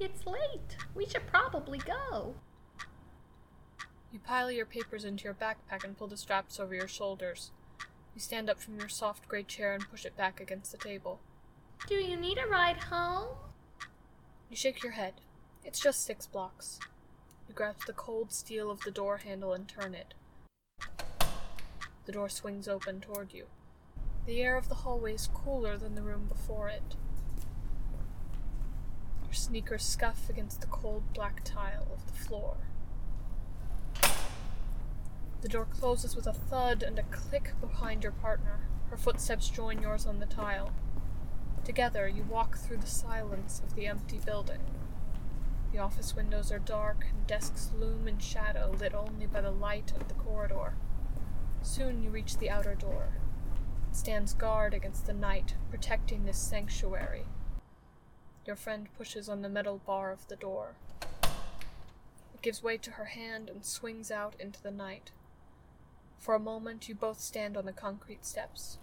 It's late. We should probably go. You pile your papers into your backpack and pull the straps over your shoulders. You stand up from your soft gray chair and push it back against the table. Do you need a ride home? You shake your head. It's just six blocks. You grasp the cold steel of the door handle and turn it. The door swings open toward you. The air of the hallway is cooler than the room before it. Sneakers scuff against the cold black tile of the floor. The door closes with a thud and a click behind your partner. Her footsteps join yours on the tile. Together, you walk through the silence of the empty building. The office windows are dark, and desks loom in shadow, lit only by the light of the corridor. Soon you reach the outer door. It stands guard against the night, protecting this sanctuary. Your friend pushes on the metal bar of the door. It gives way to her hand and swings out into the night. For a moment, you both stand on the concrete steps.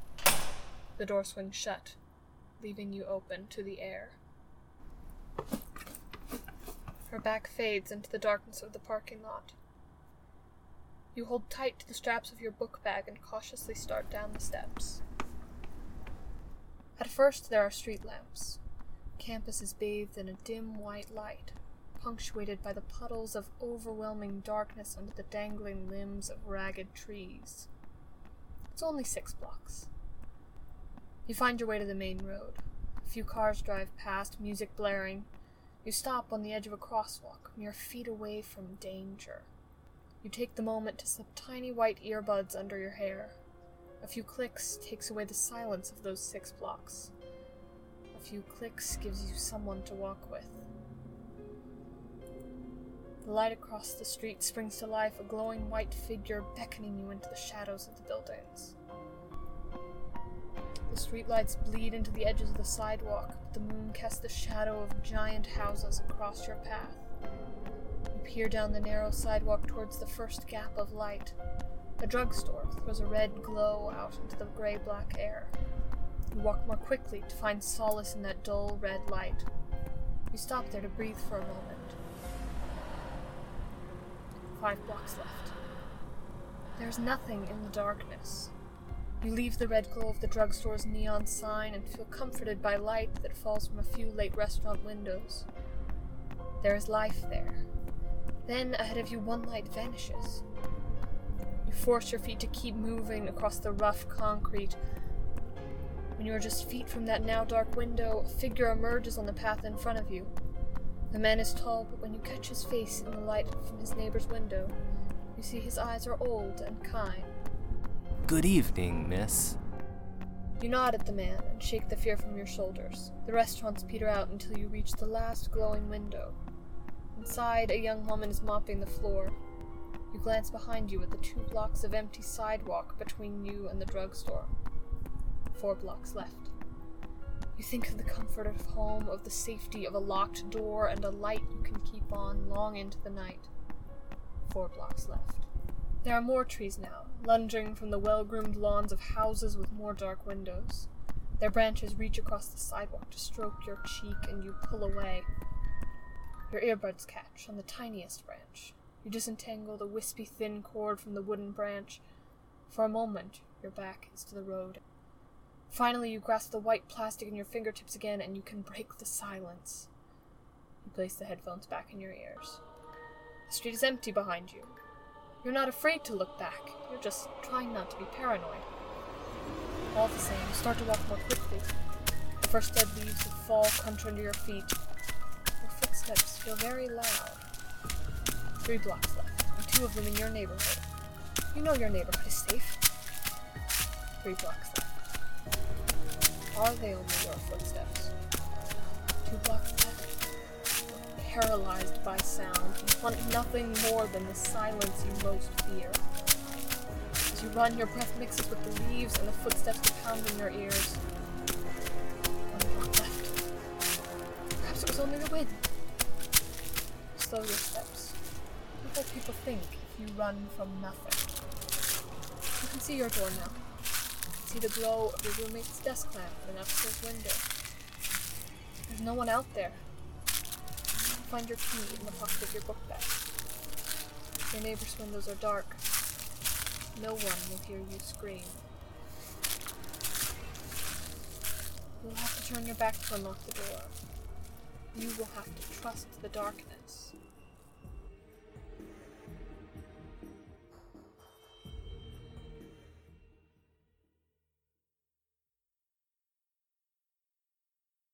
The door swings shut, leaving you open to the air. Her back fades into the darkness of the parking lot. You hold tight to the straps of your book bag and cautiously start down the steps. At first, there are street lamps. Campus is bathed in a dim white light, punctuated by the puddles of overwhelming darkness under the dangling limbs of ragged trees. It's only six blocks. You find your way to the main road. A few cars drive past, music blaring. You stop on the edge of a crosswalk, mere feet away from danger. You take the moment to slip tiny white earbuds under your hair. A few clicks takes away the silence of those six blocks. Few clicks gives you someone to walk with. The light across the street springs to life, a glowing white figure beckoning you into the shadows of the buildings. The streetlights bleed into the edges of the sidewalk, but the moon casts the shadow of giant houses across your path. You peer down the narrow sidewalk towards the first gap of light. A drugstore throws a red glow out into the gray black air. You walk more quickly to find solace in that dull red light. You stop there to breathe for a moment. Five blocks left. There's nothing in the darkness. You leave the red glow of the drugstore's neon sign and feel comforted by light that falls from a few late restaurant windows. There is life there. Then, ahead of you, one light vanishes. You force your feet to keep moving across the rough concrete. When you are just feet from that now dark window, a figure emerges on the path in front of you. The man is tall, but when you catch his face in the light from his neighbor's window, you see his eyes are old and kind. Good evening, miss. You nod at the man and shake the fear from your shoulders. The restaurants peter out until you reach the last glowing window. Inside, a young woman is mopping the floor. You glance behind you at the two blocks of empty sidewalk between you and the drugstore. Four blocks left. You think of the comfort of home, of the safety of a locked door and a light you can keep on long into the night. Four blocks left. There are more trees now, lunging from the well groomed lawns of houses with more dark windows. Their branches reach across the sidewalk to stroke your cheek, and you pull away. Your earbuds catch on the tiniest branch. You disentangle the wispy thin cord from the wooden branch. For a moment, your back is to the road. Finally, you grasp the white plastic in your fingertips again, and you can break the silence. You place the headphones back in your ears. The street is empty behind you. You're not afraid to look back. You're just trying not to be paranoid. All the same, you start to walk more quickly. The first dead leaves of fall crunch under your feet. Your footsteps feel very loud. Three blocks left, and two of them in your neighborhood. You know your neighborhood is safe. Three blocks left. Are they only your footsteps? Two blocks left. Paralyzed by sound, you want nothing more than the silence you most fear. As you run, your breath mixes with the leaves and the footsteps that pound in your ears. One block left. Perhaps it was only the wind. Slow your steps. What will people think if you run from nothing? You can see your door now see the glow of your roommate's desk lamp in an upstairs window. There's no one out there. find your key in the pocket of your book bag. Your neighbor's windows are dark. No one will hear you scream. You'll have to turn your back to unlock the door. You will have to trust the darkness.